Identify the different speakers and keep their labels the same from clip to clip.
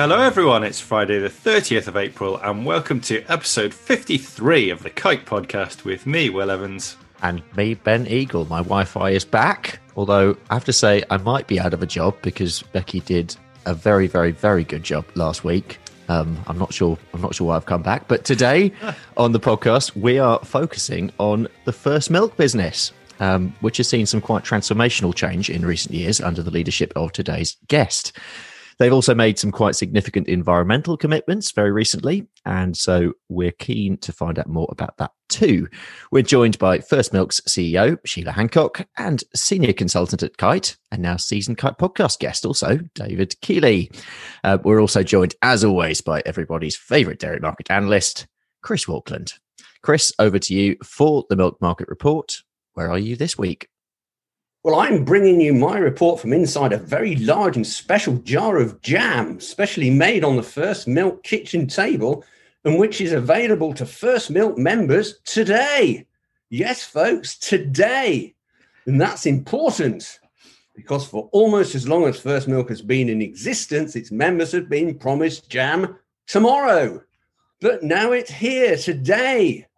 Speaker 1: Hello, everyone. It's Friday, the 30th of April, and welcome to episode 53 of the Kite Podcast with me, Will Evans.
Speaker 2: And me, Ben Eagle. My Wi Fi is back, although I have to say I might be out of a job because Becky did a very, very, very good job last week. Um, I'm not sure. I'm not sure why I've come back, but today on the podcast we are focusing on the first milk business, um, which has seen some quite transformational change in recent years under the leadership of today's guest. They've also made some quite significant environmental commitments very recently, and so we're keen to find out more about that too. We're joined by First Milk's CEO, Shelagh Hancock, and senior consultant at Kite, and now season Kite podcast guest, also David Keeley. Uh, we're also joined, as always, by everybody's favourite dairy market analyst, Chris Walkland. Chris, over to you for the Milk Market Report. Where are you this week?
Speaker 3: Well, I'm bringing you my report from inside a very large and special jar of jam, specially made on the First Milk kitchen table, and which is available to First Milk members today. Yes, folks, today. And that's important because for almost as long as First Milk has been in existence, its members have been promised jam tomorrow. But now it's here today.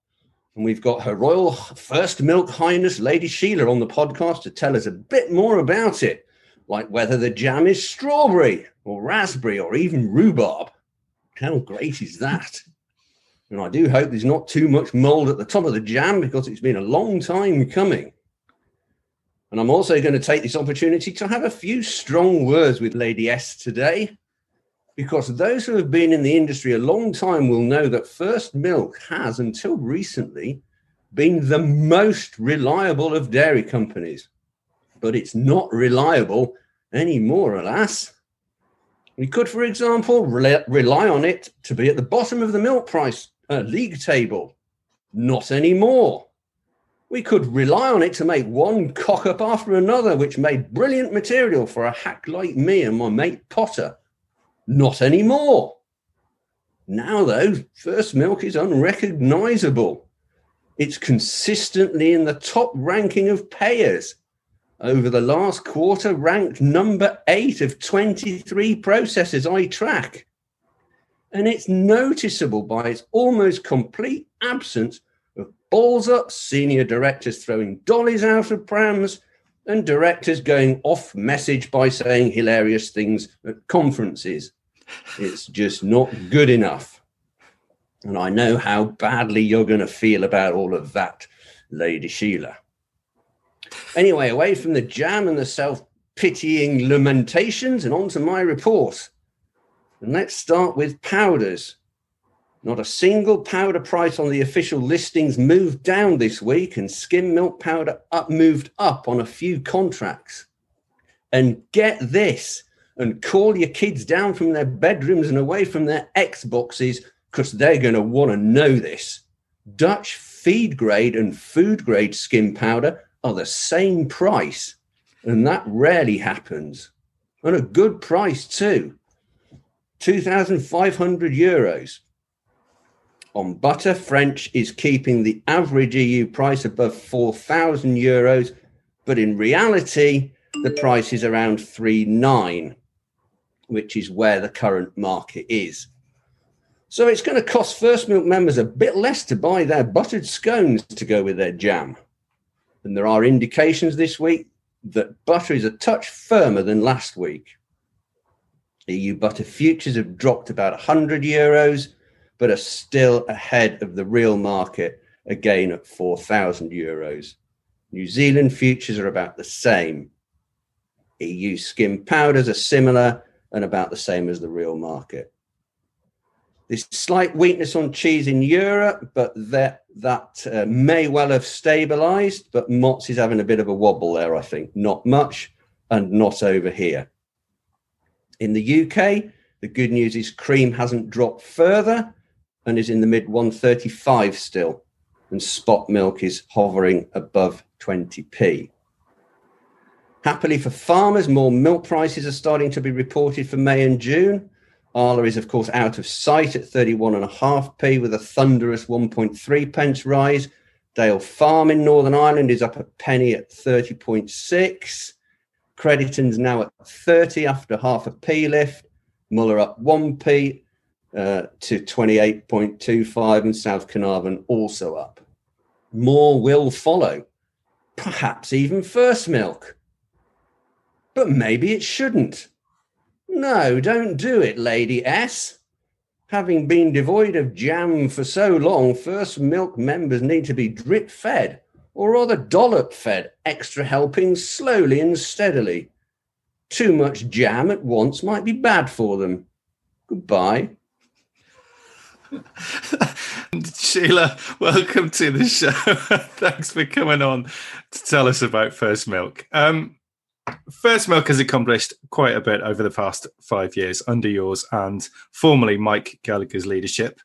Speaker 3: And we've got Her Royal First Milk Highness Lady Shelagh on the podcast to tell us a bit more about it, like whether the jam is strawberry or raspberry or even rhubarb. How great is that? And I do hope there's not too much mold at the top of the jam because it's been a long time coming. And I'm also going to take this opportunity to have a few strong words with Lady S today because those who have been in the industry a long time will know that First Milk has, until recently, been the most reliable of dairy companies. But it's not reliable anymore, alas. We could, for example, re- rely on it to be at the bottom of the milk price uh, league table. Not anymore. We could rely on it to make one cock up after another, which made brilliant material for a hack like me and my mate Potter not anymore. Now, though, First Milk is unrecognizable. It's consistently in the top ranking of payers. Over the last quarter, ranked number eight of 23 processes I track. And it's noticeable by its almost complete absence of balls up senior directors throwing dollies out of prams and directors going off message by saying hilarious things at conferences. It's just not good enough. And I know how badly you're going to feel about all of that, Lady Shelagh. Anyway, away from the jam and the self pitying lamentations and on to my report. And let's start with powders. Not a single powder price on the official listings moved down this week, and skim milk powder up moved up on a few contracts. And get this and call your kids down from their bedrooms and away from their Xboxes because they're going to want to know this. Dutch feed grade and food grade skim powder are the same price, and that rarely happens. And a good price too 2,500 euros. On butter, French is keeping the average EU price above 4,000 euros, but in reality, the price is around 3,9, which is where the current market is. So it's going to cost First Milk members a bit less to buy their buttered scones to go with their jam. And there are indications this week that butter is a touch firmer than last week. EU butter futures have dropped about 100 euros but are still ahead of the real market, again at 4,000 euros. New Zealand futures are about the same. EU skim powders are similar and about the same as the real market. This slight weakness on cheese in Europe, but that that uh, may well have stabilized. But Mott's is having a bit of a wobble there, I think. Not much, and not over here. In the UK, the good news is cream hasn't dropped further, and is in the mid 135 still, and spot milk is hovering above 20p. Happily for farmers, more milk prices are starting to be reported for May and June. Arla is, of course, out of sight at 31.5p with a thunderous 1.3 pence rise. Dale Farm in Northern Ireland is up a penny at 30.6. Crediton's now at 30 after half a p lift. Muller up 1p uh, to 28.25, and South Caernarfon also up. More will follow, perhaps even First Milk. But maybe it shouldn't. No, don't do it, Lady S. Having been devoid of jam for so long, First Milk members need to be drip fed, or rather dollop fed, extra helpings slowly and steadily. Too much jam at once might be bad for them. Goodbye.
Speaker 1: Shelagh, welcome to the show. Thanks for coming on to tell us about First Milk. Um, First Milk has accomplished quite a bit over the past five years under yours and formerly Mike Gallagher's leadership.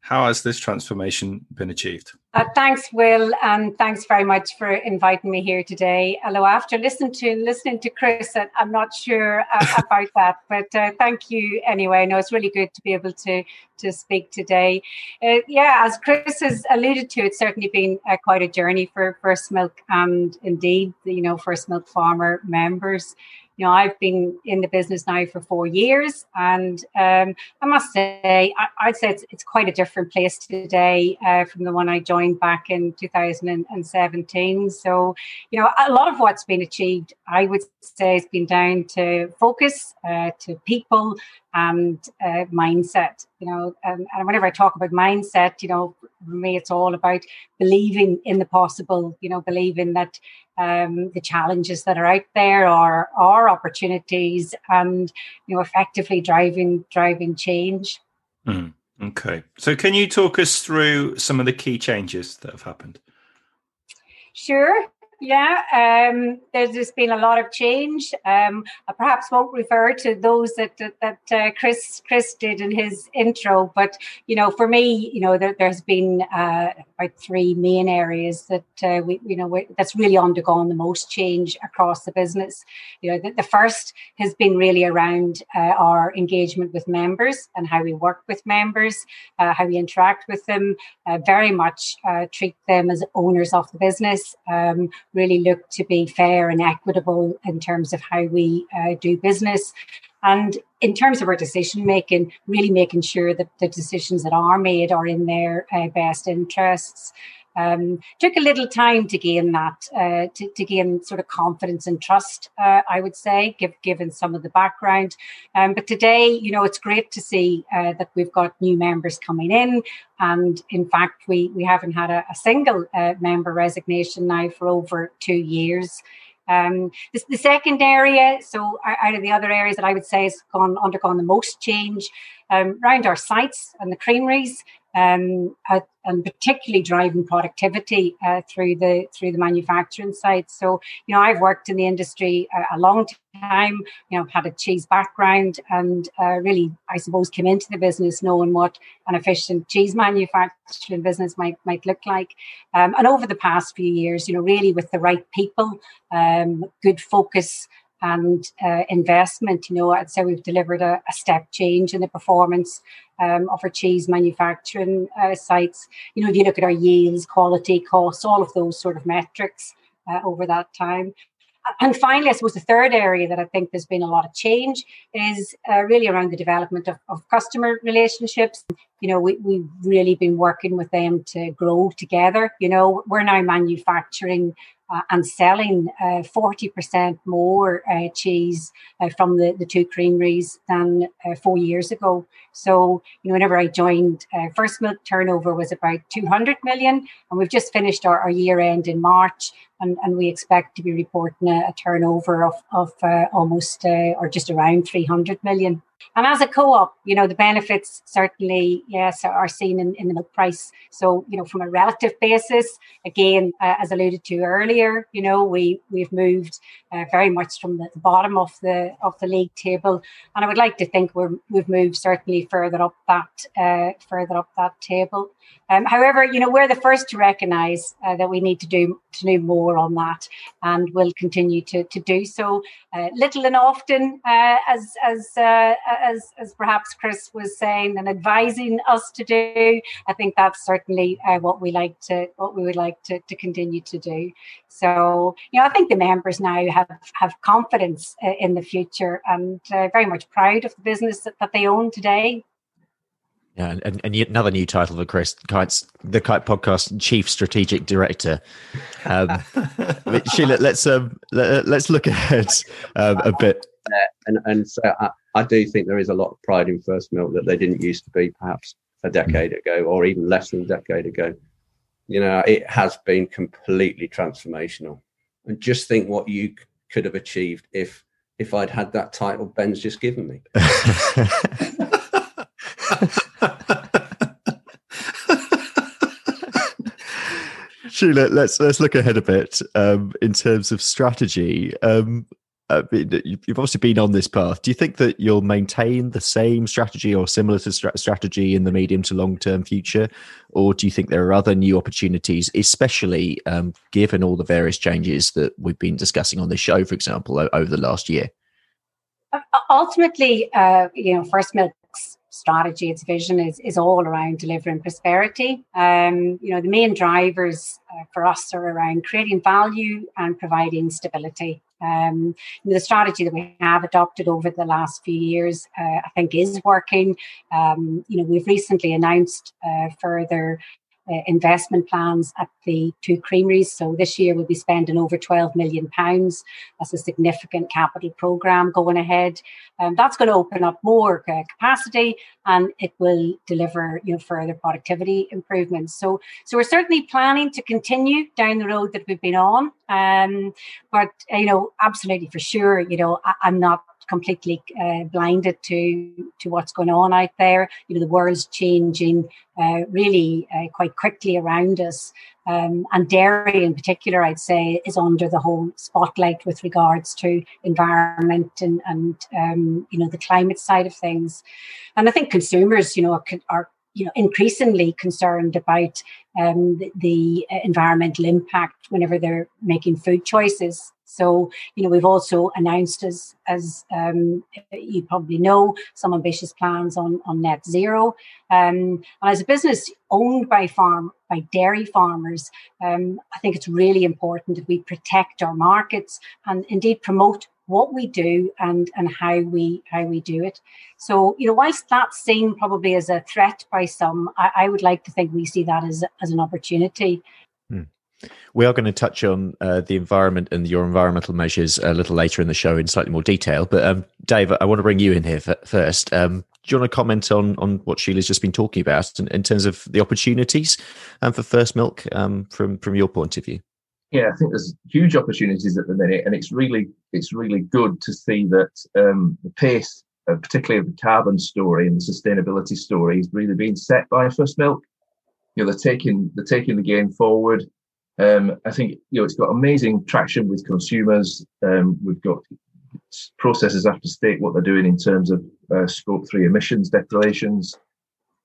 Speaker 1: How has this transformation been achieved?
Speaker 4: Uh, thanks, Will, and thanks very much for inviting me here today. Although after listening to listening to Chris, I'm not sure uh, about that, but uh, thank you anyway. No, it's really good to be able to to speak today. Uh, yeah, as Chris has alluded to, it's certainly been uh, quite a journey for First Milk and indeed, you know, First Milk Farmer members you know, I've been in the business now for four years, and um, I must say, I, would say it's, it's quite a different place today uh, from the one I joined back in 2017. So, you know, a lot of what's been achieved, I would say, has been down to focus, uh, to people, and uh, mindset. You know, and, and whenever I talk about mindset, you know, for me, it's all about believing in the possible. You know, believing that um, the challenges that are out there are are opportunities and you know effectively driving driving change.
Speaker 1: Mm, okay. So can you talk us through some of the key changes that have happened?
Speaker 4: Sure yeah, um, there's, there's been a lot of change. Um, I perhaps won't refer to those that that, that uh, Chris Chris did in his intro, but you know, for me, you know, there, has been uh, about three main areas that uh, we, you know, we, that's really undergone the most change across the business. You know, the, the first has been really around uh, our engagement with members and how we work with members, uh, how we interact with them, uh, very much treat them as owners of the business. Um, really look to be fair and equitable in terms of how we uh, do business. And in terms of our decision making, really making sure that the decisions that are made are in their uh, best interests. Um, took a little time to gain that, uh, to, to, gain sort of confidence and trust, uh, I would say, give, given some of the background. Um, but today, you know, it's great to see uh, that we've got new members coming in. And in fact, we, we haven't had a, a single uh, member resignation now for over two years. Um, this, the second area, so out of the other areas that I would say has gone undergone the most change, um, around our sites and the creameries um, and particularly driving productivity uh, through the through the manufacturing sites. So, you know, I've worked in the industry a, a long time. You know, had a cheese background, and uh, really, I suppose, came into the business knowing what an efficient cheese manufacturing business might might look like. Um, and over the past few years, you know, really with the right people, um, good focus and uh, investment. You know, I'd say we've delivered a, a step change in the performance um, of our cheese manufacturing uh, sites. You know, if you look at our yields, quality, costs, all of those sort of metrics uh, over that time. And finally, I suppose the third area that I think there's been a lot of change is uh, really around the development of, of customer relationships. You know, we, we've really been working with them to grow together. You know, we're now manufacturing uh, and selling uh, 40% more uh, cheese uh, from the, the two creameries than uh, four years ago. So, you know, whenever I joined, uh, First Milk turnover was about 200 million, and we've just finished our, our year end in March, and, and we expect to be reporting a, a turnover of, of almost or just around 300 million. And as a co-op, you know, the benefits certainly, yes, are seen in, in the milk price. So, you know, from a relative basis, again, uh, as alluded to earlier, you know, we we've moved uh, very much from the, the, bottom of the of the league table, and I would like to think we're we've moved certainly further up that uh, further up that table. Um, however, you know we're the first to recognise uh, that we need to do to do more on that, and we'll continue to, to do so, uh, little and often, uh, as as uh, as as perhaps Chris was saying and advising us to do. I think that's certainly uh, what we like to what we would like to, to continue to do. So you know, I think the members now have have confidence uh, in the future and very much proud of the business that, that they own today.
Speaker 2: Yeah, and, and another new title for Chris, Kite's the Kite Podcast Chief Strategic Director. Um, Shelagh, let's um, let, us look ahead um, a bit.
Speaker 3: And and so I, I, do think there is a lot of pride in First Milk that they didn't used to be, perhaps a decade ago, or even less than a decade ago. You know, it has been completely transformational. And just think what you could have achieved if if I'd had that title Ben's just given me.
Speaker 2: Shelagh, let's let's look ahead a bit um, in terms of strategy. Um, uh, you've obviously been on this path. Do you think that you'll maintain the same strategy or similar to strategy in the medium to long term future, or do you think there are other new opportunities, especially um, given all the various changes that we've been discussing on this show, for example, over the last year?
Speaker 4: Ultimately, uh, you know, First Milk strategy, its vision is, is all around delivering prosperity. Um, you know, the main drivers uh, for us are around creating value and providing stability. Um, the strategy that we have adopted over the last few years, uh, I think, is working. Um, you know, we've recently announced uh, further uh, investment plans at the two creameries. So this year we'll be spending over 12 million pounds. That's a significant capital program going ahead. Um, that's going to open up more uh, capacity and it will deliver you know further productivity improvements. So so we're certainly planning to continue down the road that we've been on. Um, but you know absolutely for sure you know I, I'm not completely uh, blinded to to what's going on out there. You know, the world's changing uh, really uh, quite quickly around us, um, and dairy in particular, I'd say, is under the whole spotlight with regards to environment and and um, you know the climate side of things. And I think consumers, you know, are, you know increasingly concerned about um, the, the, environmental impact whenever they're making food choices. So, you know, we've also announced, as as um, you probably know, some ambitious plans on on net zero. Um, and as a business owned by farm by dairy farmers, um, I think it's really important that we protect our markets and indeed promote what we do and and how we how we do it. So you know, whilst that's seen probably as a threat by some, I, I would like to think we see that as as an opportunity.
Speaker 2: We are going to touch on uh, the environment and your environmental measures a little later in the show in slightly more detail. But um, Dave, I want to bring you in here first. Um, do you want to comment on on what Shelagh's just been talking about in, in terms of the opportunities um, for First Milk um, from from your point of view?
Speaker 5: Yeah, I think there's huge opportunities at the minute, and it's really it's really good to see that um, the pace, uh, particularly of the carbon story and the sustainability story, is really being set by First Milk. You know, they're taking they're taking the game forward. Um, I think you know it's got amazing traction with consumers. Um, we've got processes have to state what they're doing in terms of uh, scope three emissions declarations.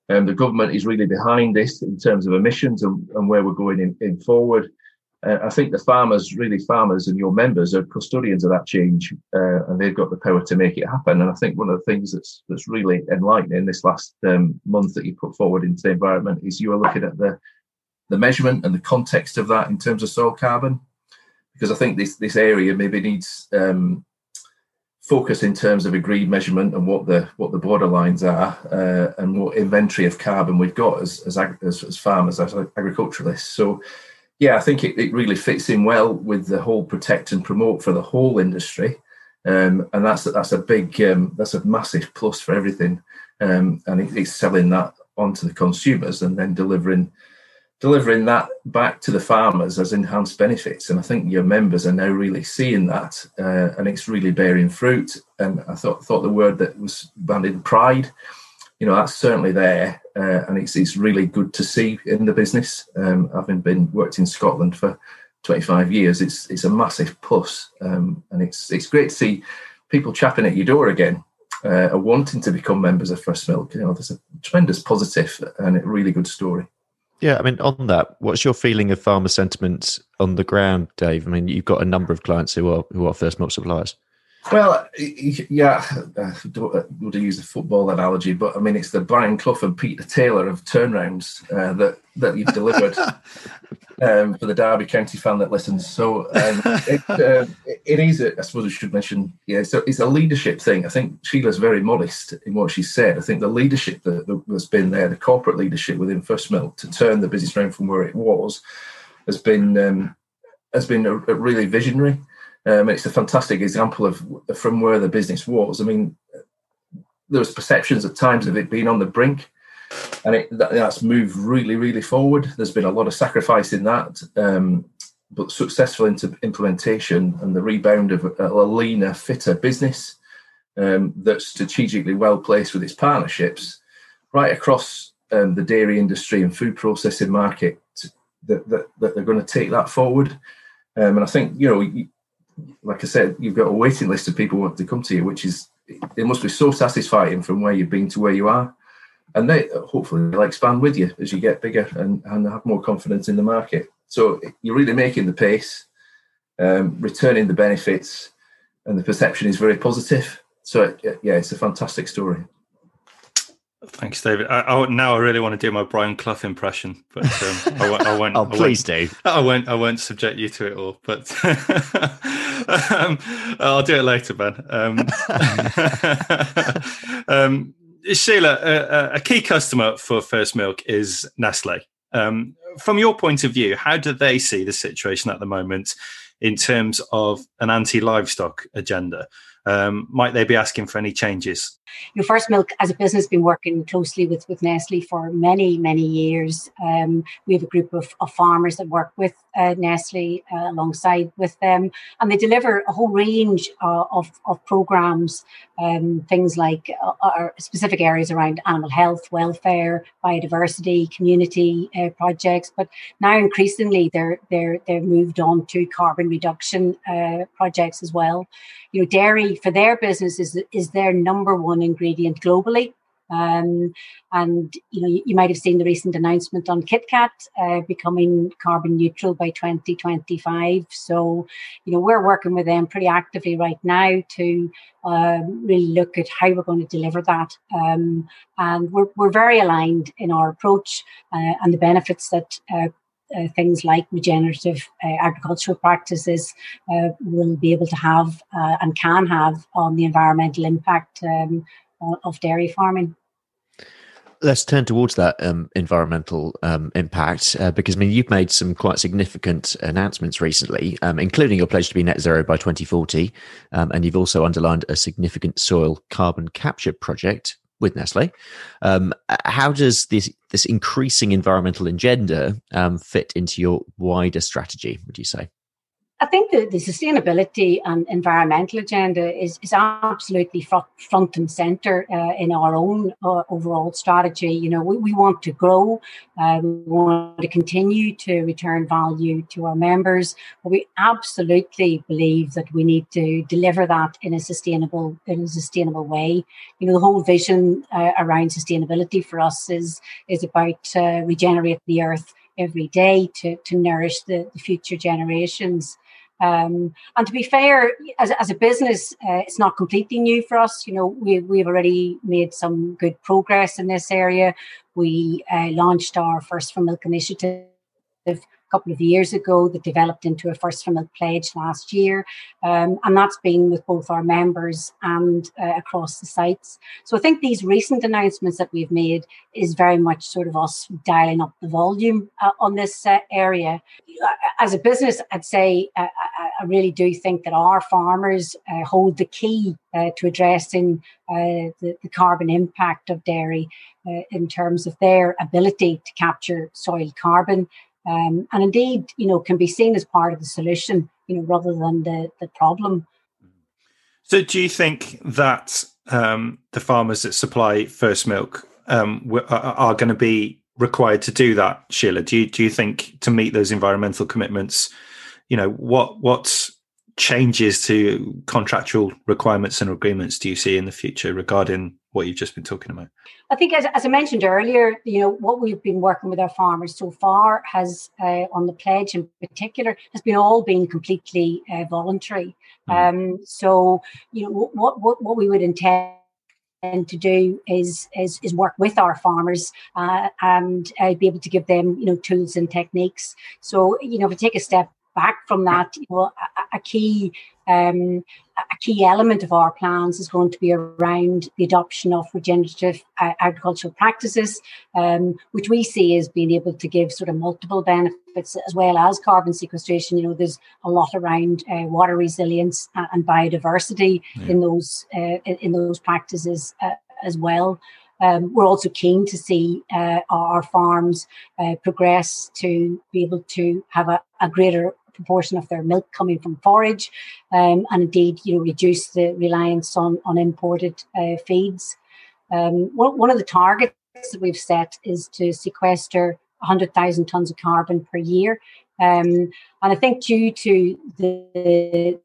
Speaker 5: Um, the government is really behind this in terms of emissions and, and where we're going in, in forward uh, I think the farmers, really farmers and your members are custodians of that change, uh, and they've got the power to make it happen. And I think one of the things that's that's really enlightening this last um, month that you put forward into the environment is you are looking at the the measurement and the context of that in terms of soil carbon, because I think this this area maybe needs um, focus in terms of agreed measurement and what the what the borderlines are uh, and what inventory of carbon we've got as as, as, as farmers as agriculturalists. So yeah, I think it, it really fits in well with the whole protect and promote for the whole industry. Um, and that's that's a big um, that's a massive plus for everything, um, and it, it's selling that onto the consumers and then delivering delivering that back to the farmers as enhanced benefits. And I think your members are now really seeing that, uh, and it's really bearing fruit. And I thought thought the word that was banded pride you know that's certainly there, uh, and it's it's really good to see in the business. Um, having been worked in Scotland for 25 years, it's it's a massive plus, um, and it's it's great to see people chapping at your door again, uh, wanting to become members of First Milk. You know, there's a tremendous positive and a really good story.
Speaker 2: Yeah, I mean, on that, what's your feeling of farmer sentiment on the ground, Dave? I mean, you've got a number of clients who are who are first milk suppliers.
Speaker 5: Well, yeah, would I don't want to use a football analogy, but I mean, it's the Brian Clough and Peter Taylor of turnarounds uh, that that you've delivered um, for the Derby County fan that listens. So um, it, uh, it is, a, I suppose I should mention, yeah, so it's a leadership thing. I think Shelagh's very modest in what she said. I think the leadership that, that has been there, the corporate leadership within First Milk to turn the business around from where it was, has been um, has been a, a really visionary. Um, it's a fantastic example of from where the business was. I mean, there was perceptions at times of it being on the brink, and it, that, that's moved really, really forward. There's been a lot of sacrifice in that, um, but successful into implementation and the rebound of a, a leaner, fitter business um, that's strategically well placed with its partnerships right across um, the dairy industry and food processing market. That, that, that they're going to take that forward, um, and I think you know like I said, you've got a waiting list of people who want to come to you, which is it must be so satisfying from where you've been to where you are. And they hopefully they'll expand with you as you get bigger and, and have more confidence in the market. So you're really making the pace, um, returning the benefits, and the perception is very positive. So yeah, it's a fantastic story.
Speaker 1: Thanks, David. I, I, now I really want to do my Brian Clough impression, but um, I won't. I won't
Speaker 2: oh, please
Speaker 1: I
Speaker 2: won't,
Speaker 1: do. I won't. I won't subject you to it all, but um, I'll do it later, Ben. Um, um, Shelagh, a, a, key customer for First Milk is Nestle. Um, from your point of view, how do they see the situation at the moment in terms of an anti-livestock agenda? Um, might they be asking for any changes?
Speaker 4: Your First Milk, as a business, been working closely with, with Nestle for many, many years. Um, we have a group of, of farmers that work with uh, Nestle uh, alongside with them, and they deliver a whole range uh, of, of programs, um, things like uh, specific areas around animal health, welfare, biodiversity, community uh, projects. But now increasingly, they're they're they're moved on to carbon reduction uh, projects as well. You know, dairy for their business is, is their number one ingredient globally. Um, and you know, you, you, might have seen the recent announcement on KitKat uh, becoming carbon neutral by 2025. So, you know, we're working with them pretty actively right now to um, really look at how we're going to deliver that. Um, and we're, we're very aligned in our approach uh, and the benefits that uh, uh, things like regenerative uh, agricultural practices uh, will be able to have uh, and can have on the environmental impact um, of dairy farming.
Speaker 2: Let's turn towards that um, environmental um, impact uh, because I mean you've made some quite significant announcements recently, um, including your pledge to be net zero by 2040, um, and you've also underlined a significant soil carbon capture project with Nestle. Um, how does this this increasing environmental agenda um, fit into your wider strategy? Would you say?
Speaker 4: I think the, the sustainability and environmental agenda is, is absolutely front, front and center uh, in our own uh, overall strategy. You know, we, we want to grow, uh, we want to continue to return value to our members, but we absolutely believe that we need to deliver that in a sustainable in a sustainable way. You know, the whole vision uh, around sustainability for us is is about uh, regenerate the earth every day to, to nourish the, the future generations. Um, and to be fair, as, as a business, uh, it's not completely new for us. You know, we, we've already made some good progress in this area. We uh, launched our First for Milk initiative couple of years ago that developed into a First from Milk pledge last year. Um, and that's been with both our members and uh, across the sites. So I think these recent announcements that we've made is very much sort of us dialing up the volume uh, on this uh, area. As a business, I'd say uh, I really do think that our farmers uh, hold the key uh, to addressing the, the, carbon impact of dairy in terms of their ability to capture soil carbon um, and indeed, you know, can be seen as part of the solution, you know, rather than the, the problem.
Speaker 1: So, do you think that um, the farmers that supply First Milk um, are, going to be required to do that, Shelagh? Do you do you think to meet those environmental commitments, you know, what what changes to contractual requirements and agreements do you see in the future regarding what you've just been talking about?
Speaker 4: I think, as, as I mentioned earlier, you know what we've been working with our farmers so far has uh, on the pledge in particular has been all been completely uh, voluntary. Mm. Um, so you know what what what we would intend to do is is, is work with our farmers uh, and uh, be able to give them you know tools and techniques. So you know if we take a step back from that, you know, a, a key um, a key element of our plans is going to be around the adoption of regenerative uh, agricultural practices, um, which we see as being able to give sort of multiple benefits as well as carbon sequestration. You know, there's a lot around uh, water resilience and biodiversity yeah. in those uh, in those practices uh, as well. Um, we're also keen to see uh, our farms uh, progress to be able to have a, a greater proportion of their milk coming from forage, um, and indeed, you know, reduce the reliance on on imported uh, feeds. Um, one, of the targets that we've set is to sequester 100,000 tons of carbon per year. Um, and I think due to the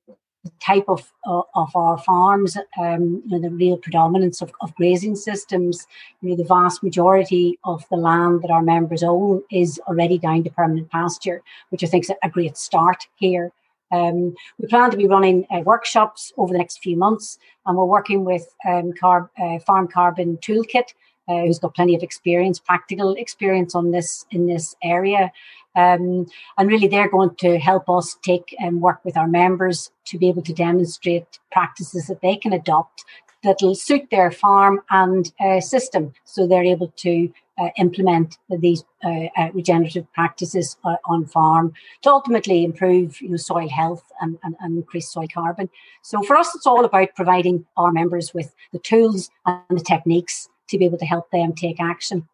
Speaker 4: type of uh, of our farms, um, you know, the real predominance of, of grazing systems, you know, the vast majority of the land that our members own is already down to permanent pasture, which I think is a great start here. Um, we plan to be running uh, workshops over the next few months, and we're working with um, Carb, uh, Farm Carbon Toolkit, uh, who's got plenty of experience, practical experience on this in this area. Um, and really, they're going to help us take and work with our members to be able to demonstrate practices that they can adopt that'll suit their farm and uh, system, so they're able to uh, implement these uh, uh regenerative practices uh, on farm to ultimately improve you know, soil health and, and, and, increase soil carbon. So for us, it's all about providing our members with the tools and the techniques to be able to help them take action.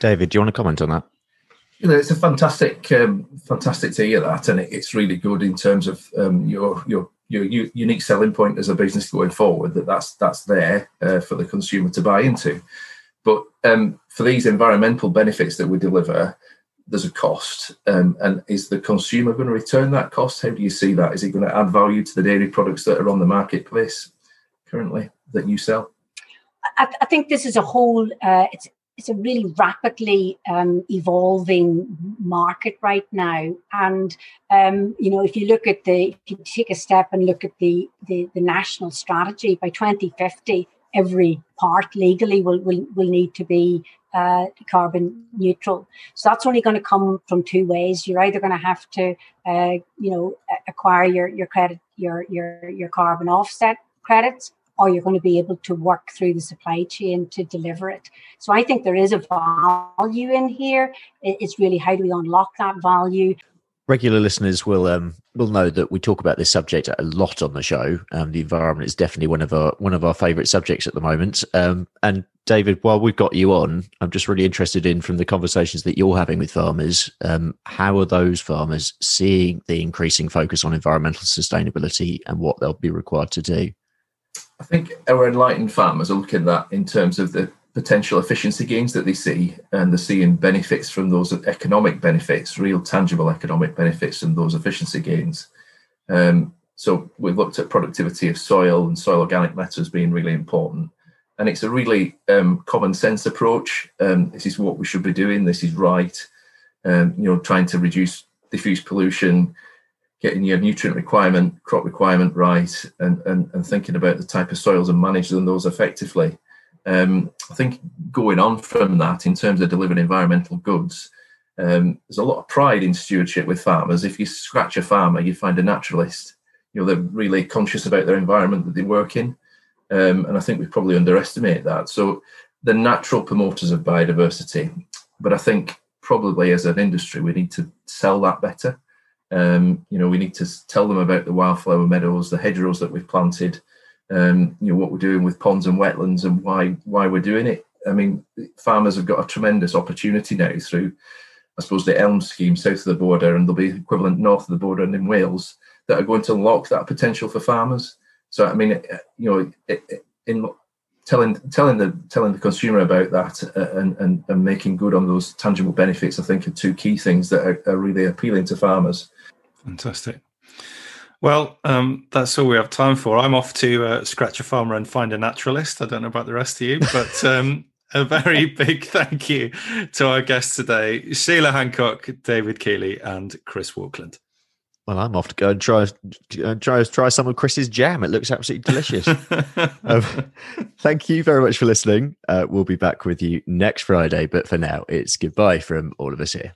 Speaker 2: David, do you want to comment on that?
Speaker 5: You know, it's a fantastic, um, fantastic to hear that, and it, it's really good in terms of um, your your your unique selling point as a business going forward. That that's that's there uh, for the consumer to buy into. But um, for these environmental benefits that we deliver, there's a cost, um, and is the consumer going to return that cost? How do you see that? Is it going to add value to the dairy products that are on the marketplace currently that you sell?
Speaker 4: I, I think this is a whole. Uh, it's it's a really rapidly um, evolving market right now, and um, you know if you look at the if you take a step and look at the the, the national strategy by 2050, every part legally will will, will need to be uh, carbon neutral. So that's only going to come from two ways. You're either going to have to, uh, you know, acquire your your credit your your your carbon offset credits, or you're going to be able to work through the supply chain to deliver it. So I think there is a value in here. It's really how do we unlock that value?
Speaker 2: Regular listeners will um, will know that we talk about this subject a lot on the show. Um, the environment is definitely one of our one of our favourite subjects at the moment. Um, and David, while we've got you on, I'm just really interested in from the conversations that you're having with farmers. Um, how are those farmers seeing the increasing focus on environmental sustainability and what they'll be required to do?
Speaker 5: I think our enlightened farmers are looking at that in terms of the potential efficiency gains that they see, and they're seeing benefits from those economic benefits, real tangible economic benefits, and those efficiency gains. Um, so we've looked at productivity of soil and soil organic matter as being really important, and it's a really um, common sense approach. Um, this is what we should be doing. This is right. Um, you know, trying to reduce diffuse pollution, getting your nutrient requirement, crop requirement right, and, and, and thinking about the type of soils and managing those effectively. Um, I think going on from that, in terms of delivering environmental goods, um, there's a lot of pride in stewardship with farmers. If you scratch a farmer, you find a naturalist. You know, they're really conscious about their environment that they work in. Um, and I think we probably underestimate that. So the natural promoters of biodiversity. But I think probably as an industry, we need to sell that better. Um, you know, we need to tell them about the wildflower meadows, the hedgerows that we've planted, um, you know, what we're doing with ponds and wetlands and why why we're doing it. I mean, farmers have got a tremendous opportunity now through, I suppose, the ELM scheme south of the border, and there'll be equivalent north of the border and in Wales that are going to unlock that potential for farmers. So, I mean, you know, in telling telling the telling the consumer about that and, and, and making good on those tangible benefits, I think, are two key things that are, are really appealing to farmers.
Speaker 1: Fantastic. Well, um, that's all we have time for. I'm off to uh, scratch a farmer and find a naturalist. I don't know about the rest of you, but um, a very big thank you to our guests today, Shelagh Hancock, David Keeley, and Chris Walkland.
Speaker 2: Well, I'm off to go and try try try some of Chris's jam. It looks absolutely delicious. um, thank you very much for listening. Uh, we'll be back with you next Friday, but for now, it's goodbye from all of us here.